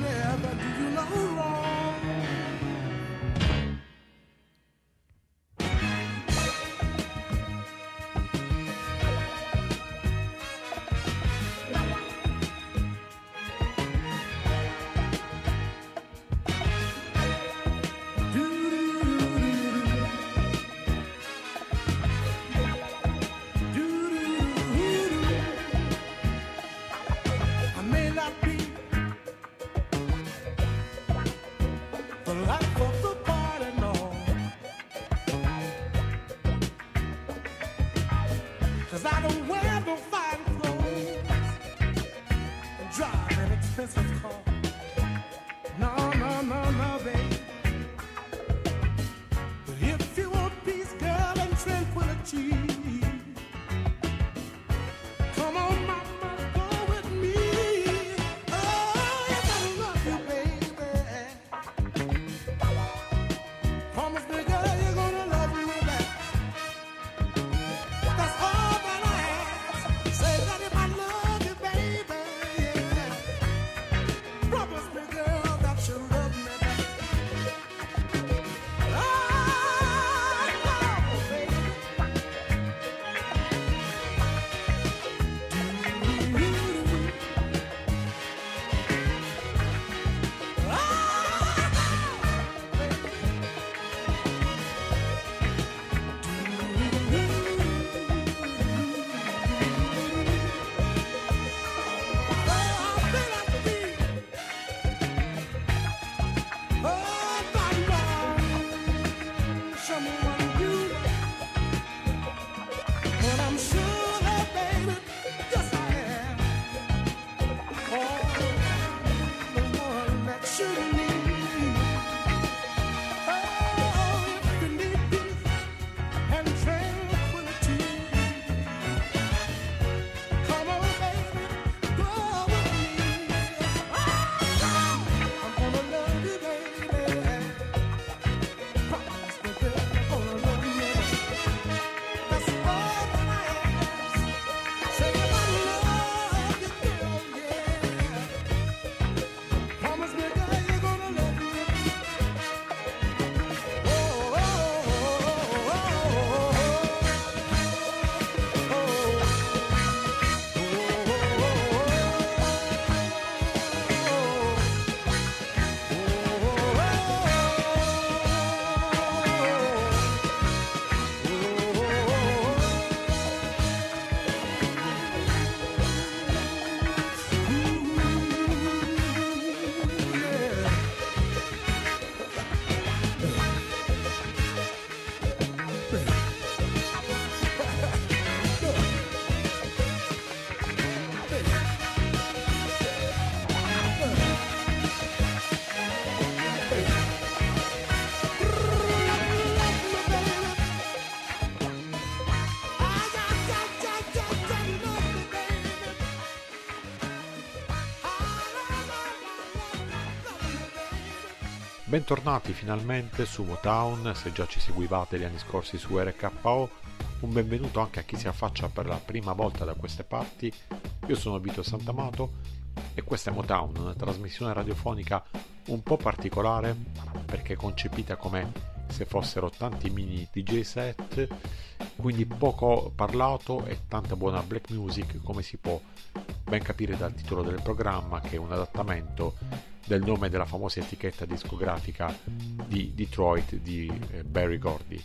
Never, do you no Bentornati finalmente su Motown, se già ci seguivate gli anni scorsi su RKO, un benvenuto anche a chi si affaccia per la prima volta da queste parti. Io sono Vito Santamato e questa è Motown, una trasmissione radiofonica un po' particolare perché concepita come se fossero tanti mini DJ set, quindi poco parlato e tanta buona black music come si può ben capire dal titolo del programma che è un adattamento del nome della famosa etichetta discografica di Detroit di eh, Barry Gordy.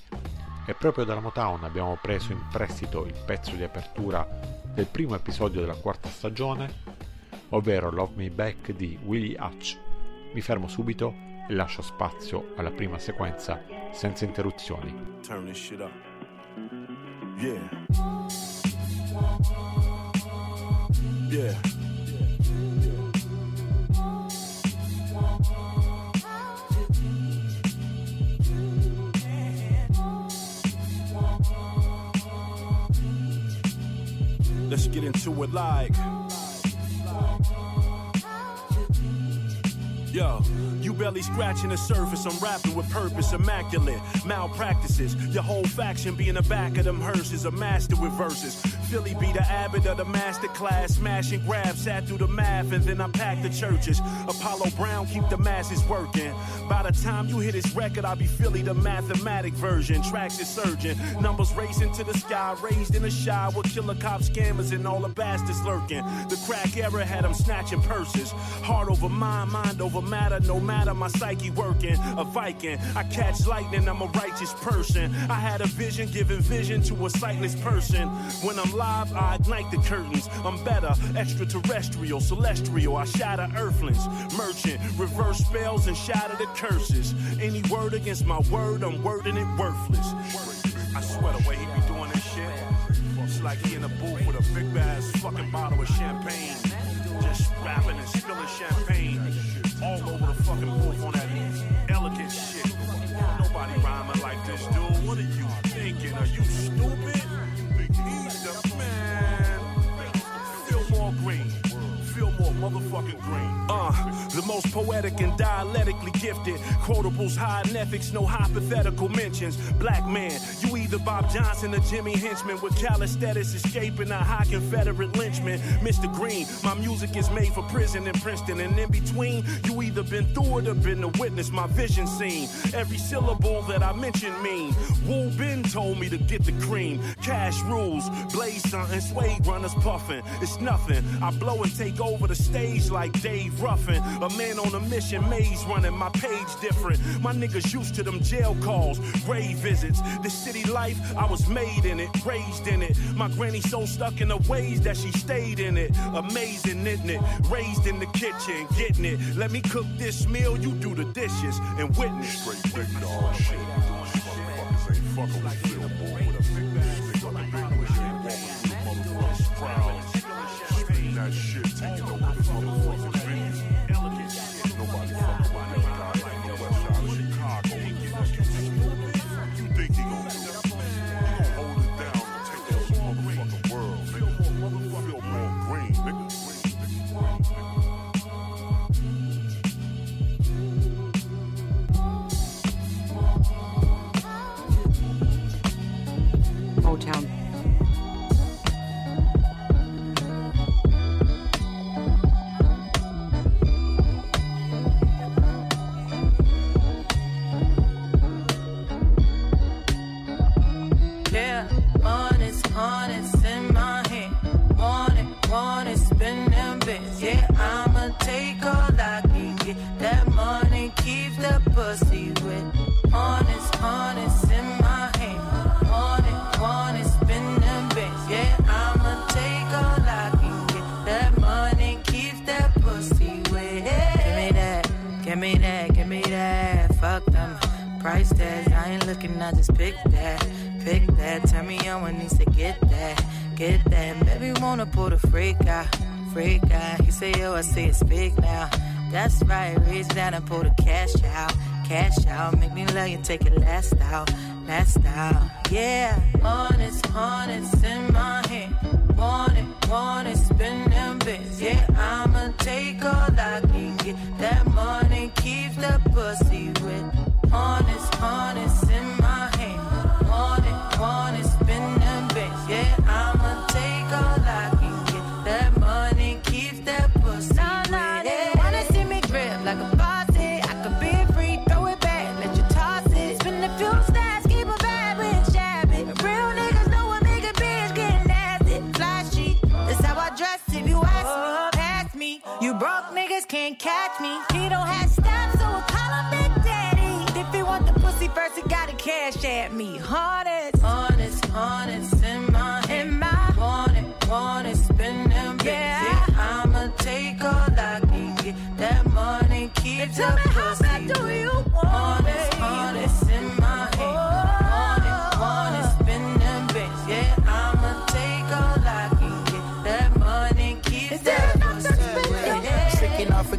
E proprio dalla Motown abbiamo preso in prestito il pezzo di apertura del primo episodio della quarta stagione, ovvero Love Me Back di Willie Hutch. Mi fermo subito e lascio spazio alla prima sequenza senza interruzioni. Turn this shit up. Yeah. Yeah. Let's get into it like. Yo, barely scratching the surface. I'm rapping with purpose, immaculate. Malpractices, your whole faction be in the back of them hearses. A master with verses. Philly be the abbot of the master class. Smash and grab, sat through the math, and then I packed the churches. Apollo Brown keep the masses working. By the time you hit this record, I'll be Philly the mathematic version. Tracks is surging, numbers racing to the sky. Raised in a shy with killer cop scammers and all the bastards lurking. The crack era had them snatching purses. Heart over mind, mind over matter, no matter my psyche working. A Viking, I catch lightning, I'm a righteous person. I had a vision, giving vision to a sightless person. When I'm live, I ignite the curtains. I'm better, extraterrestrial, celestial. I shatter earthlings, merchant, reverse spells and shatter the curses. Any word against my word, I'm wording it worthless. I swear the way he be doing this shit, it's like he in a booth with a big ass fucking bottle of champagne, just rapping and spilling champagne. All over the fucking booth on that the most poetic and dialectically gifted. Quotables, high in ethics, no hypothetical mentions. Black man, you either Bob Johnson or Jimmy Henchman with calisthenics escaping a high Confederate lynchman. Mr. Green, my music is made for prison in Princeton, and in between, you either been through it or been a witness my vision seen. Every syllable that I mention mean. Wu Ben told me to get the cream. Cash rules, blaze something, suede runners puffing. It's nothing. I blow and take over the stage like Dave Ruffin. A man on a mission, maze running, my page different. My niggas used to them jail calls, grave visits. The city life, I was made in it, raised in it. My granny so stuck in the ways that she stayed in it. Amazing, isn't it? Raised in the kitchen, getting it. Let me cook this meal, you do the dishes and witness. Straight big dog shit. Motherfuckers ain't fucking with Philmore. Take all I can get. That money keeps the pussy wet. Honest, honest in my hand. Want want it, spend them bits. Yeah, I'ma take all I can get. That money keeps that pussy wet. Give me that, give me that, give me that. Fuck them price tags. I ain't looking, I just pick that. Pick that, turn me on when needs to get that. Get that, baby, wanna pull the freak out. Freak out. He say, yo, I see it's big now. That's right, reach down and pull the cash out. Cash out, make me love you, take it last out. Last out, yeah. On it's in my head. Want it, want it, spin them bits. Yeah, I'ma take all I can get. That money keeps the pussy wet. On it's in my head. Want it, want it, spin them bits. Yeah, I'ma take all I can broke niggas can't catch me. He don't have stamps, so I call him Big Daddy. If he want the pussy first, he gotta cash at me. Honest,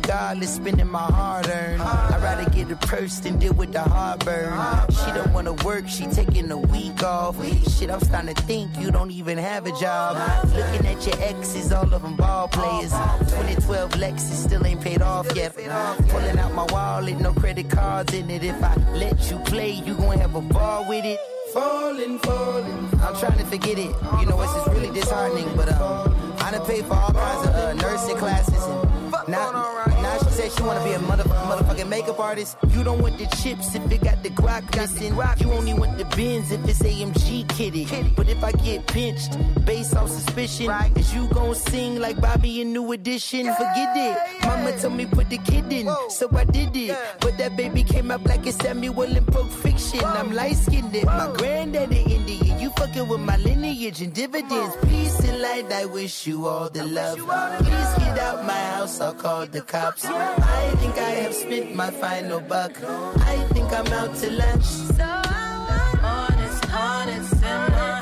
regardless, spending my hard earned. I'd rather get a purse than deal with the heartburn. She don't wanna work, she taking a week off. Shit, I'm starting to think you don't even have a job. Looking at your exes, all of them ball players. 2012 Lexus still ain't paid off yet. Pulling out my wallet, no credit cards in it. If I let you play, you gon' have a ball with it. Falling, falling. I'm trying to forget it. You know, it's just really disheartening, but um, I done paid for all kinds of uh, nursing classes and she said she wanna be a mother, motherfucking makeup artist. You don't want the chips if it got the guac missing. You only want the bins if it's AMG kitty. But if I get pinched based on suspicion, is you gon' sing like Bobby in New Edition? Forget it. Mama told me put the kid in, so I did it. But that baby came out black as Samuel in Pulp Fiction. I'm light skinned, my granddaddy Indian. You fucking with my lineage and dividends. Peace and light, I wish you all the love. Please get out my house, I'll call the cops. I think I have spent my final buck. I think I'm out to lunch. So honest, honest in my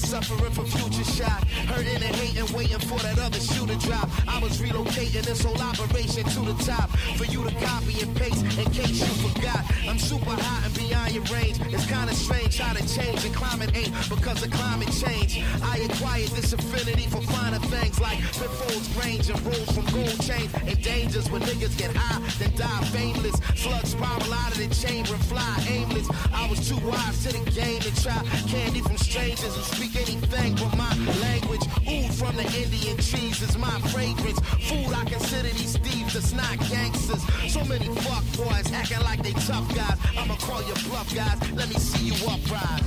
was suffering from future shock, hurting and hating, waiting for that other shoe to drop. I was relocating this whole operation to the top for you to copy and paste in case you forgot. I'm super hot and beyond your range. It's kinda strange how to change and climate ain't because of climate change. I acquired this affinity for finer things like pitfalls, range, and rules from gold chains and dangers when niggas get high, then die fameless. Slugs spiral out of the chamber and fly aimless. I was too wise to the game to try candy from strangers who speak anything but my language. Ooh, from the Indian trees is my fragrance. Food, I consider these thieves that's not gangsters. So many fuck boys acting like they tough guys. I'ma call you bluff guys. Let me see you uprise.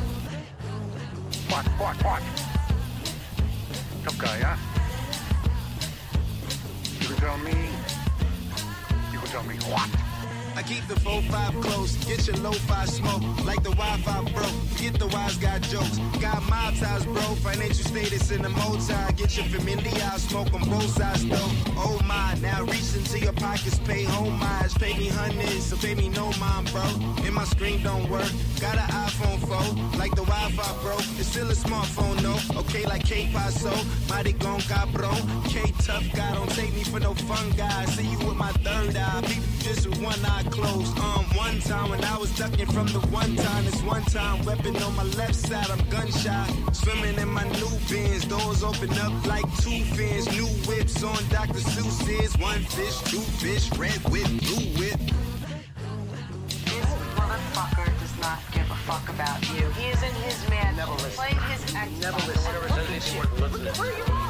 What, what, what? Tough guy, huh? You can tell me. You can tell me what? I keep the 4-5 close, get your low-fi smoke, like the Wi-Fi broke, get the wise guy jokes, got mob ties bro, financial status in the multi, get your familiar, smoke on both sides though, oh my, now reach into your pockets, pay homage, pay me hundreds, so pay me no mind bro, and my screen don't work, got an iPhone 4, like the Wi-Fi broke, it's still a smartphone no, okay like K-Paso, mighty gon' cabron, K-Tough guy, don't take me for no fun guy, see you with my third eye, people just one eye closed. Um, one time when I was ducking from the one time, this one time weapon on my left side, I'm gunshot. Swimming in my new bins, doors open up like two fins. New whips on Dr. Seuss's. One fish, two fish, red whip, blue whip. This motherfucker does not give a fuck about you. He is in his man. Never listen. Play his Xbox. Never listen. Never said anything worth listening. Where you are?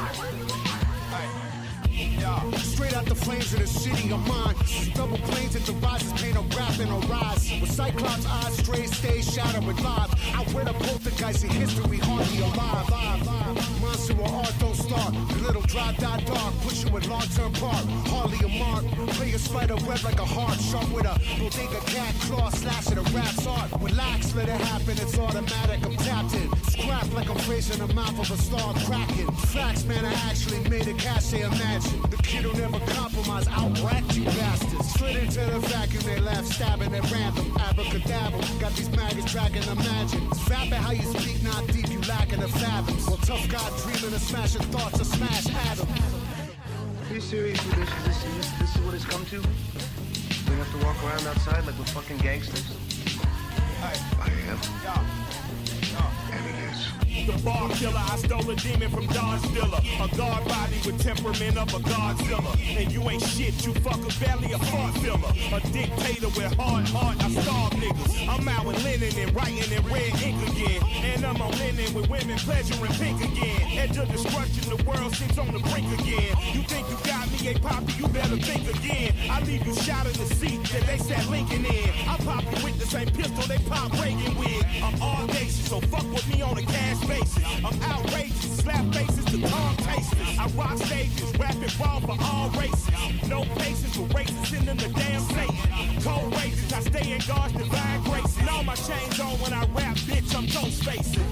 Straight out the flames of the city of mine. Double planes and devices paint a rap and a rise. With Cyclops eyes, stray shadow with live. I wear the poltergeist in history, hardly alive. Live, live. Monster or art don't start. Little dry dot dark, push you in long term park. Hardly a mark. Play a spider web like a heart. Sharp with a bodega cat claw, slash at a rap's art. Relax, let it happen, it's automatic. I'm in. Scrap like I'm raising the mouth of a star cracking. Facts, man, I actually made a cache, imagine. Who never compromise, outracked you bastard. gadgets. Slid into the vacuum, they left, stabbing at random. Abracadabra, got these maggots dragging imagine. Vapid how you speak, not deep, you lacking the fathoms. Well, tough guy dreaming of smashing thoughts of smash atoms. Are you serious with this? Is this, is this, is what it's come to? We have to walk around outside like we're fucking gangsters? I am. And he is. The bar killer, I stole a demon from Dodge Dilla. A guard body with temperament of a Godzilla. And you ain't shit, you fuck a belly, a fart filler. A dictator with hard heart, I starve niggas. I'm out with linen and writing in red ink again. And I'm on linen with women pleasuring pink again. Edge of destruction, the world sits on the brink again. You think you got me, a poppy, you better think again. I leave you shot in the seat that they sat Lincoln in. I pop you with the same pistol they pop Reagan with. I'm all nation, so fuck with me on a cash basis. I'm outrageous, slap faces to tongue tasters. I rock stages, rapping raw for all races. No patience for races, in the damn Satan. Cold rages, I stay in God's divine grace. And all my chains on when I rap, bitch, I'm ghost facing.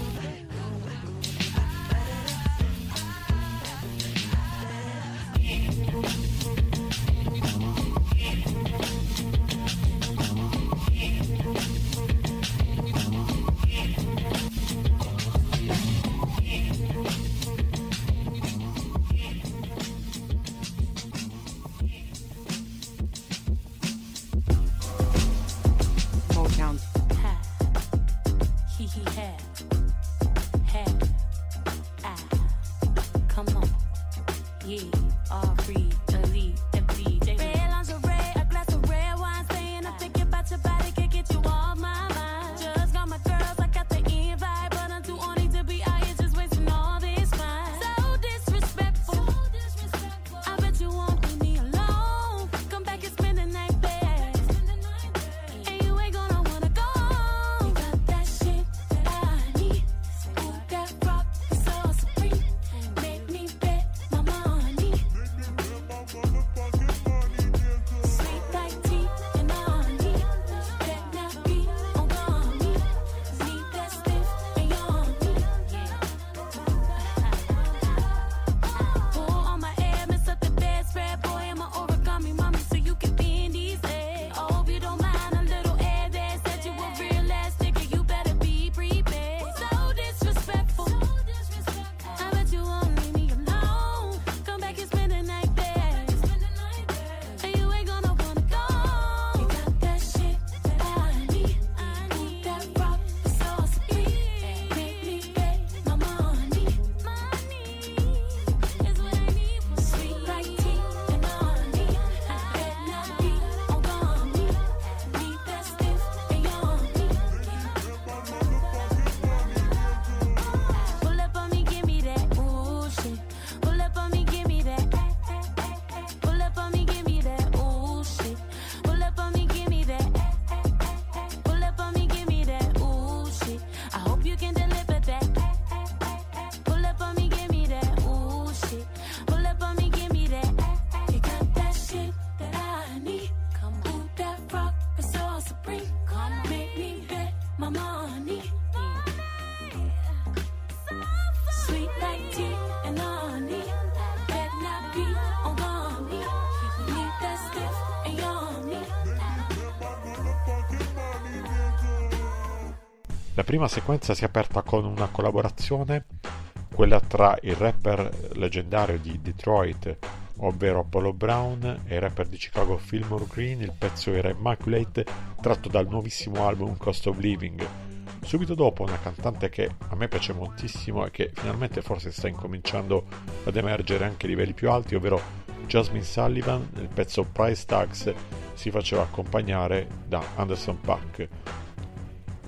Prima sequenza si è aperta con una collaborazione, quella tra il rapper leggendario di Detroit, ovvero Apollo Brown, e il rapper di Chicago Fillmore Green. Il pezzo era Immaculate, tratto dal nuovissimo album Cost of Living. Subito dopo una cantante che a me piace moltissimo e che finalmente forse sta incominciando ad emergere anche a livelli più alti, ovvero Jasmine Sullivan, nel pezzo Price Tags si faceva accompagnare da Anderson Paak.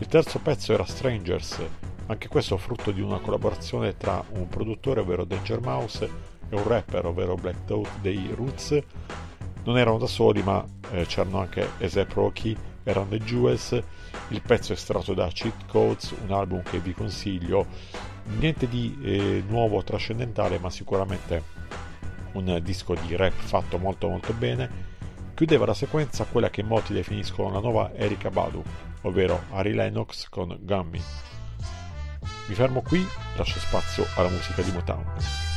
Il terzo pezzo era Strangers, anche questo frutto di una collaborazione tra un produttore, ovvero Danger Mouse, e un rapper, ovvero Black Thought dei Roots. Non erano da soli, ma eh, c'erano anche A$AP Rocky, erano The Jewels. Il pezzo è estratto da Cheat Codes, un album che vi consiglio. Niente di eh, nuovo trascendentale, ma sicuramente un disco di rap fatto molto molto bene. Chiudeva la sequenza quella che molti definiscono la nuova Erika Badu, ovvero Ari Lennox con Gummy. Mi fermo qui, lascio spazio alla musica di Motown.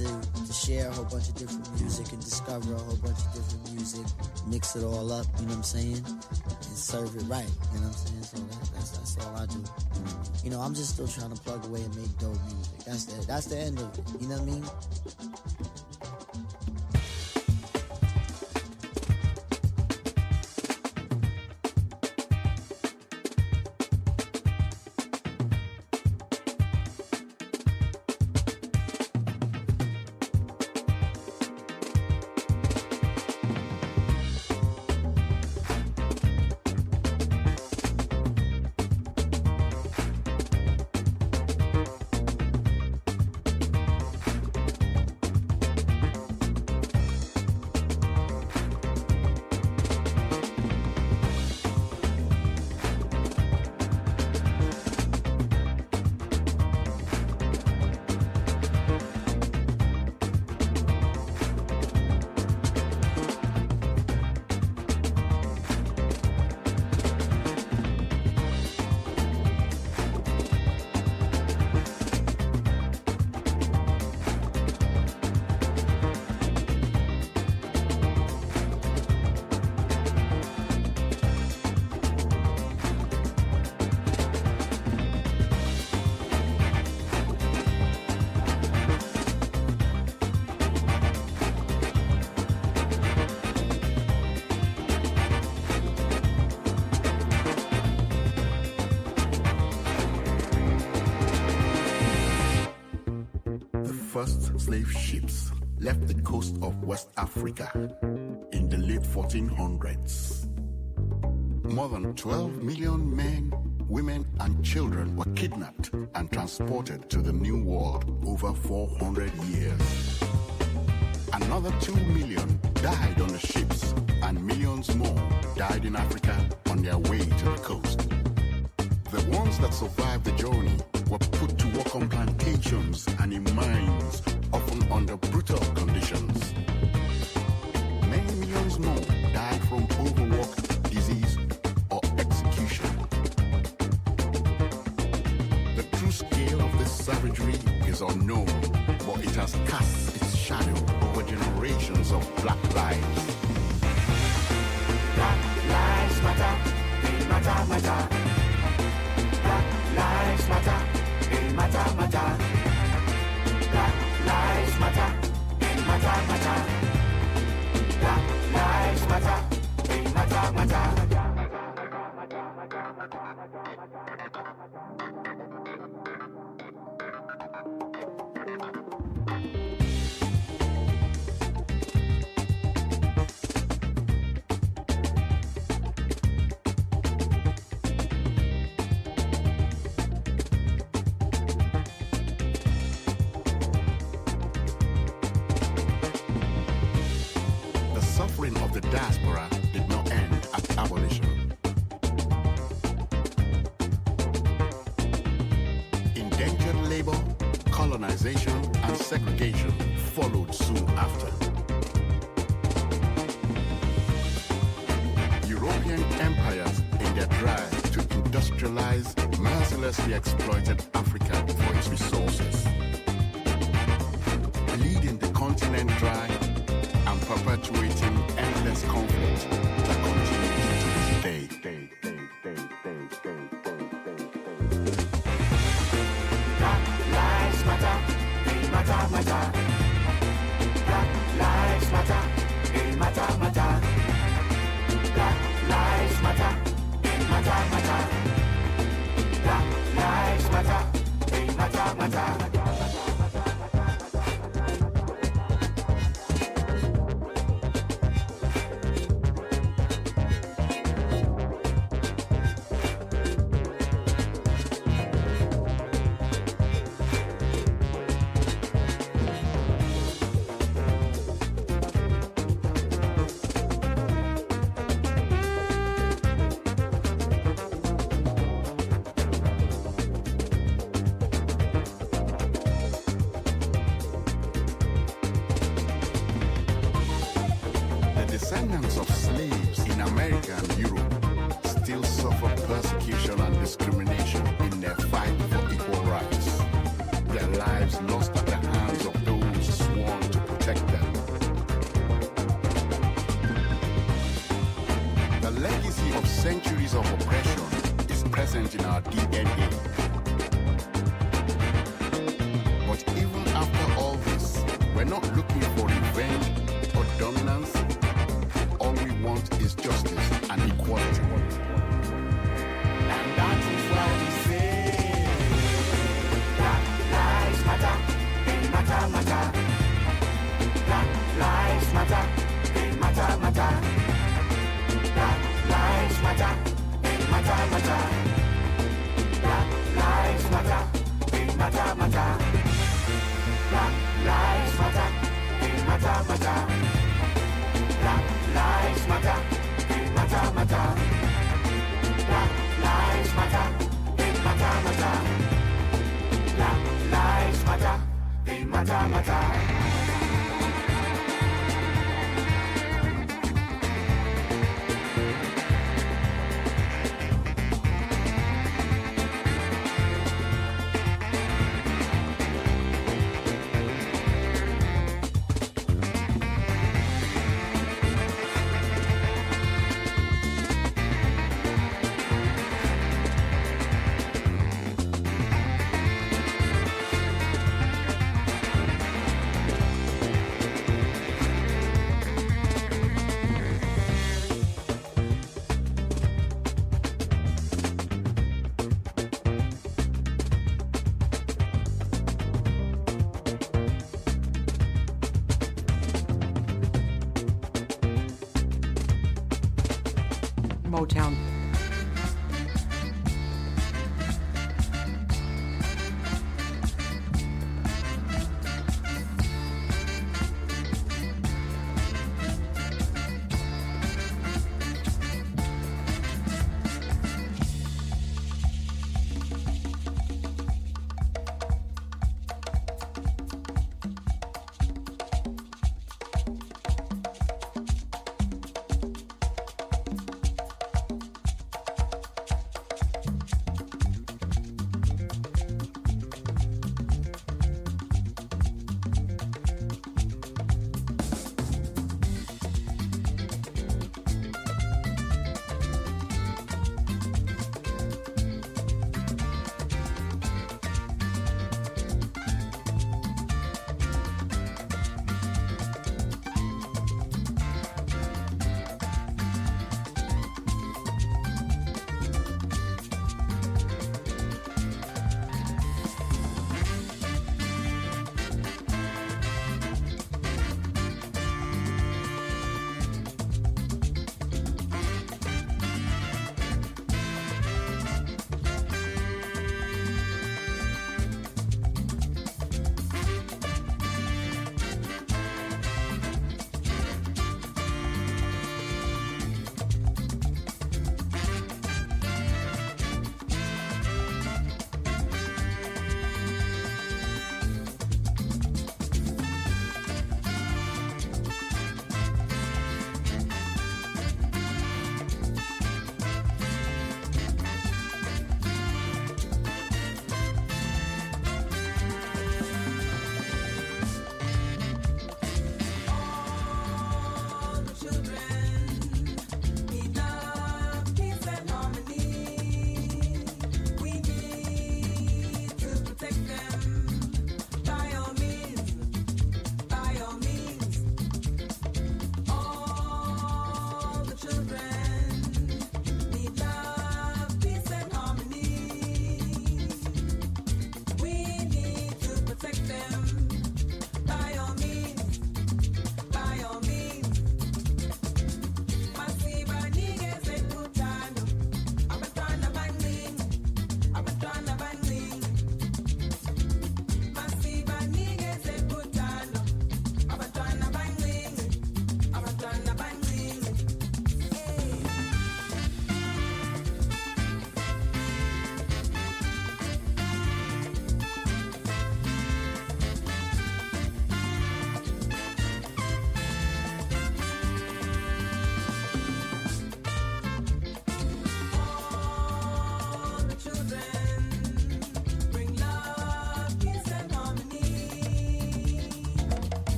to, to share a whole bunch of different music and discover a whole bunch of different music, mix it all up, you know what I'm saying? And serve it right, you know what I'm saying? So that, that's, that's all I do. You know, I'm just still trying to plug away and make dope music. That's the, that's the end of it, you know what I mean? slave ships left the coast of West Africa in the late 1400s. More than 12 million men, women, and children were kidnapped and transported to the New World over 400 years. Another 2 million died on the ships, and millions more died in Africa on their way to the coast. The ones that survived the journey were put to work on plantations and in mines under brutal conditions. Many millions more died from overwork, disease, or execution. The true scale of this savagery is unknown, but it has cast its shadow over generations of black lives. of Town.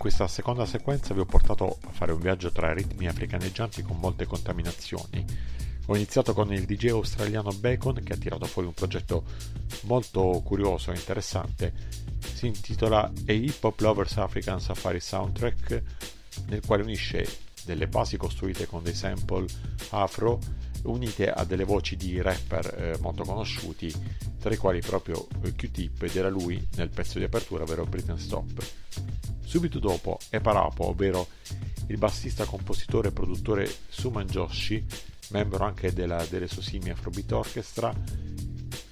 Questa seconda sequenza vi ho portato a fare un viaggio tra ritmi africaneggianti con molte contaminazioni. Ho iniziato con il DJ australiano Bacon che ha tirato fuori un progetto molto curioso e interessante. Si intitola A Hip Hop Lovers African Safari Soundtrack nel quale unisce delle basi costruite con dei sample afro unite a delle voci di rapper eh, molto conosciuti, tra i quali proprio Q-Tip ed era lui nel pezzo di apertura, ovvero Britain Stop. Subito dopo Eparapo, ovvero il bassista, compositore e produttore Suman Joshi, membro anche della, delle Sosimi Afrobeat Orchestra,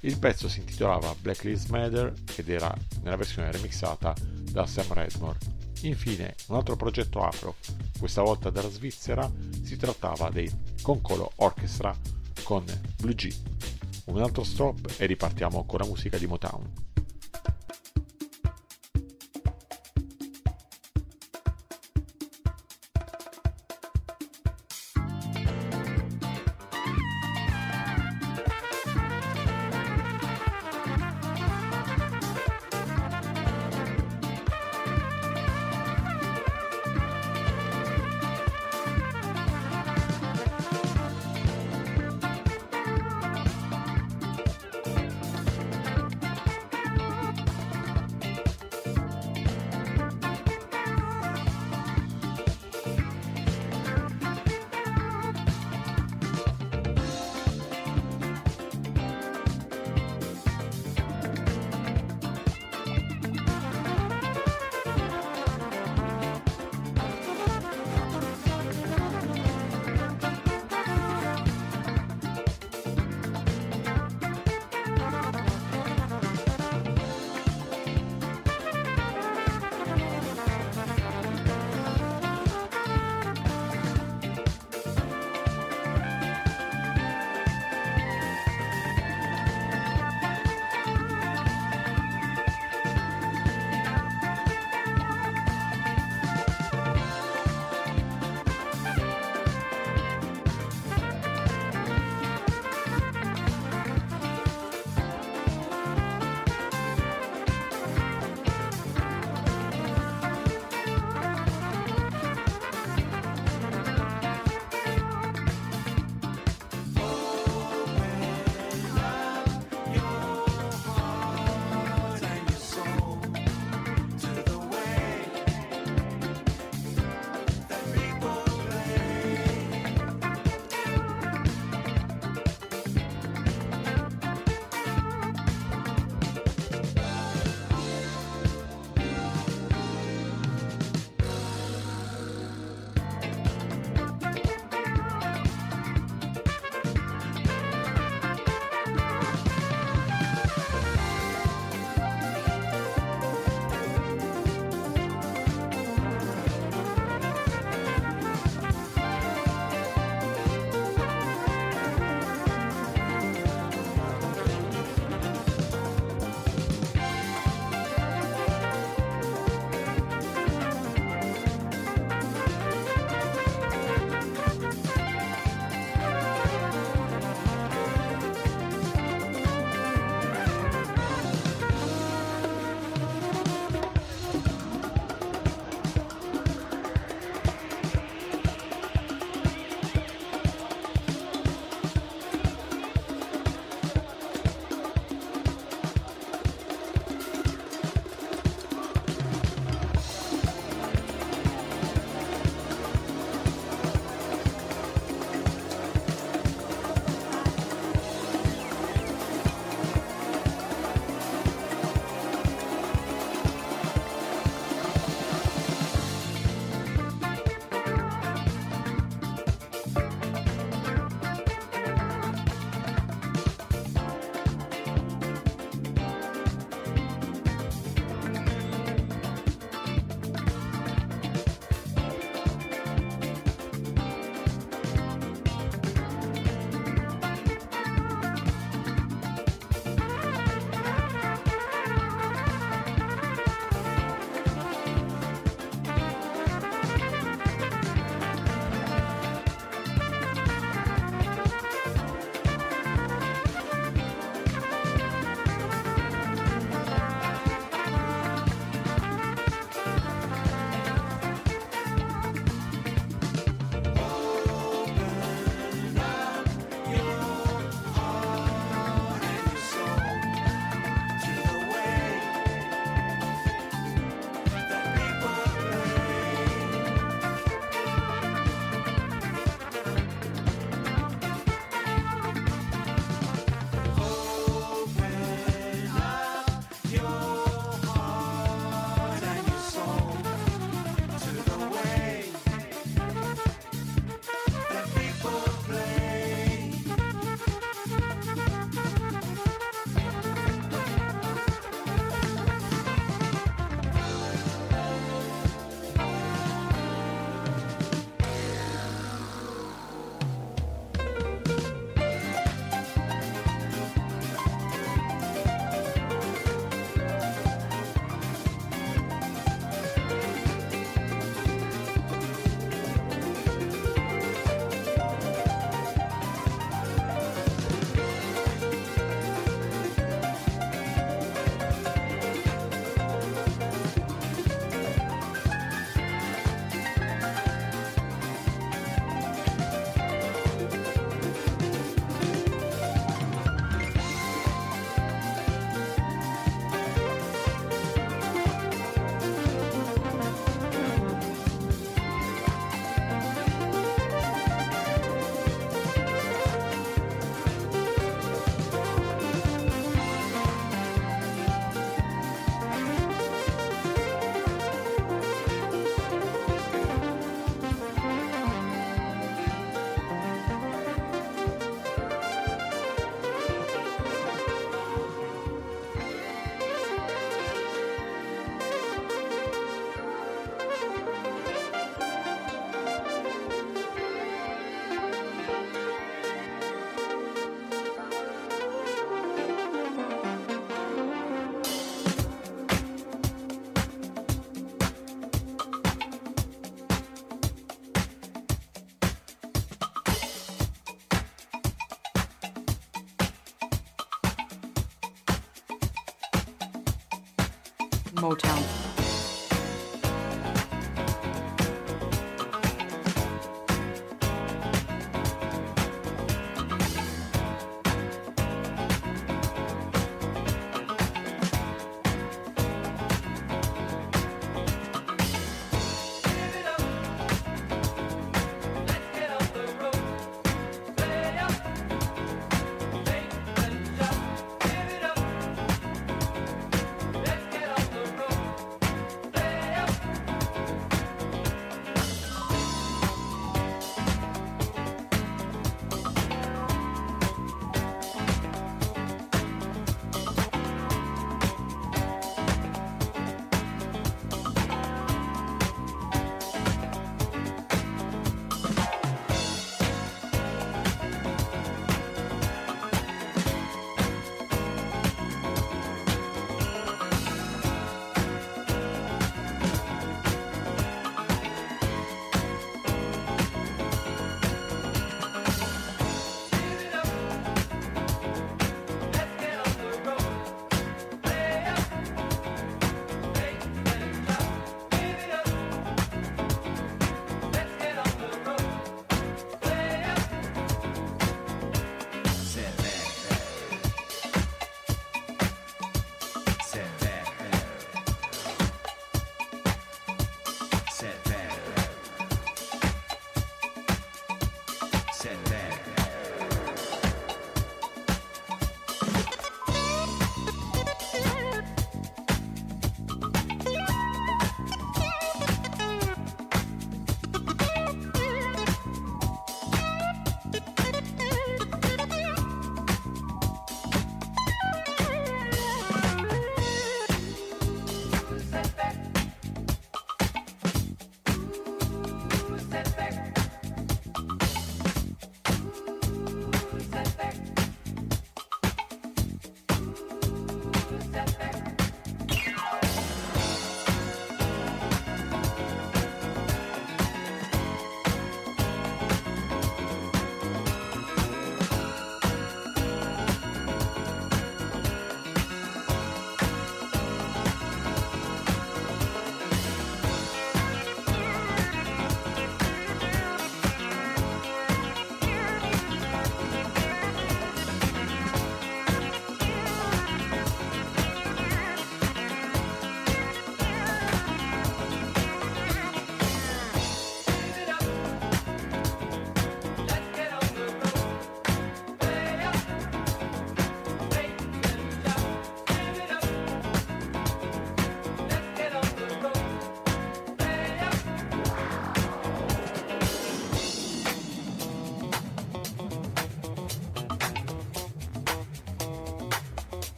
il pezzo si intitolava Black Lives Matter ed era nella versione remixata da Sam Redmore. Infine, un altro progetto afro, questa volta dalla Svizzera, si trattava dei Concolo Orchestra con Blue G. Un altro stop e ripartiamo con la musica di Motown.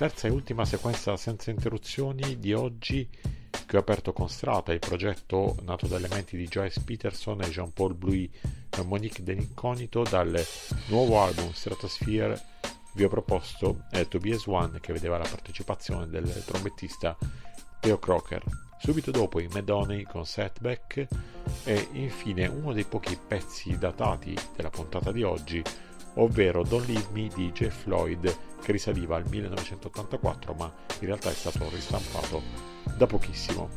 Terza e ultima sequenza senza interruzioni di oggi che ho aperto con Strata, il progetto nato dalle menti di Joyce Peterson e Jean-Paul Blouy e Monique Denincognito dal nuovo album Stratosphere vi ho proposto è Tobias One che vedeva la partecipazione del trombettista Theo Crocker. Subito dopo i Madonney con Setback e infine uno dei pochi pezzi datati della puntata di oggi, ovvero Don't Leave Me di Jeff Floyd che risaliva al 1984 ma in realtà è stato ristampato da pochissimo.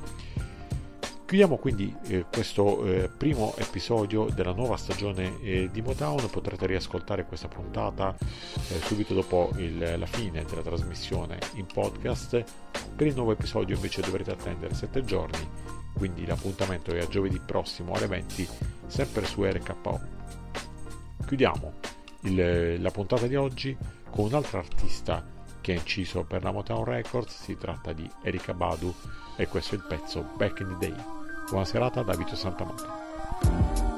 Chiudiamo quindi eh, questo eh, primo episodio della nuova stagione eh, di Motown, potrete riascoltare questa puntata eh, subito dopo il- la fine della trasmissione in podcast, per il nuovo episodio invece dovrete attendere 7 giorni, quindi l'appuntamento è a giovedì prossimo alle 20 sempre su RKO. Chiudiamo il- la puntata di oggi con un altro artista che ha inciso per la Motown Records, si tratta di Erika Badu e questo è il pezzo Back in the Day. Buona serata da Vito Santamato.